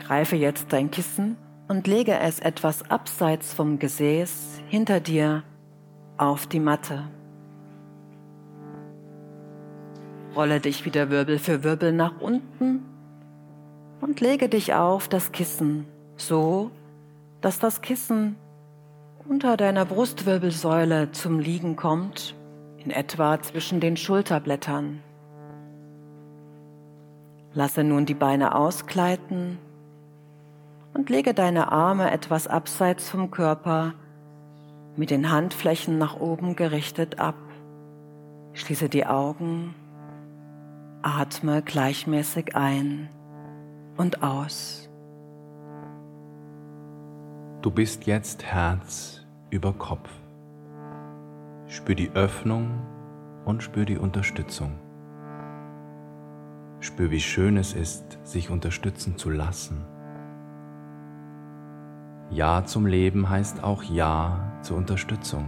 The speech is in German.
Greife jetzt dein Kissen und lege es etwas abseits vom Gesäß hinter dir auf die Matte. Rolle dich wieder Wirbel für Wirbel nach unten und lege dich auf das Kissen so, dass das Kissen unter deiner Brustwirbelsäule zum Liegen kommt, in etwa zwischen den Schulterblättern. Lasse nun die Beine ausgleiten und lege deine Arme etwas abseits vom Körper mit den Handflächen nach oben gerichtet ab. Schließe die Augen, atme gleichmäßig ein und aus. Du bist jetzt Herz über Kopf. Spür die Öffnung und spür die Unterstützung. Spür, wie schön es ist, sich unterstützen zu lassen. Ja zum Leben heißt auch Ja zur Unterstützung.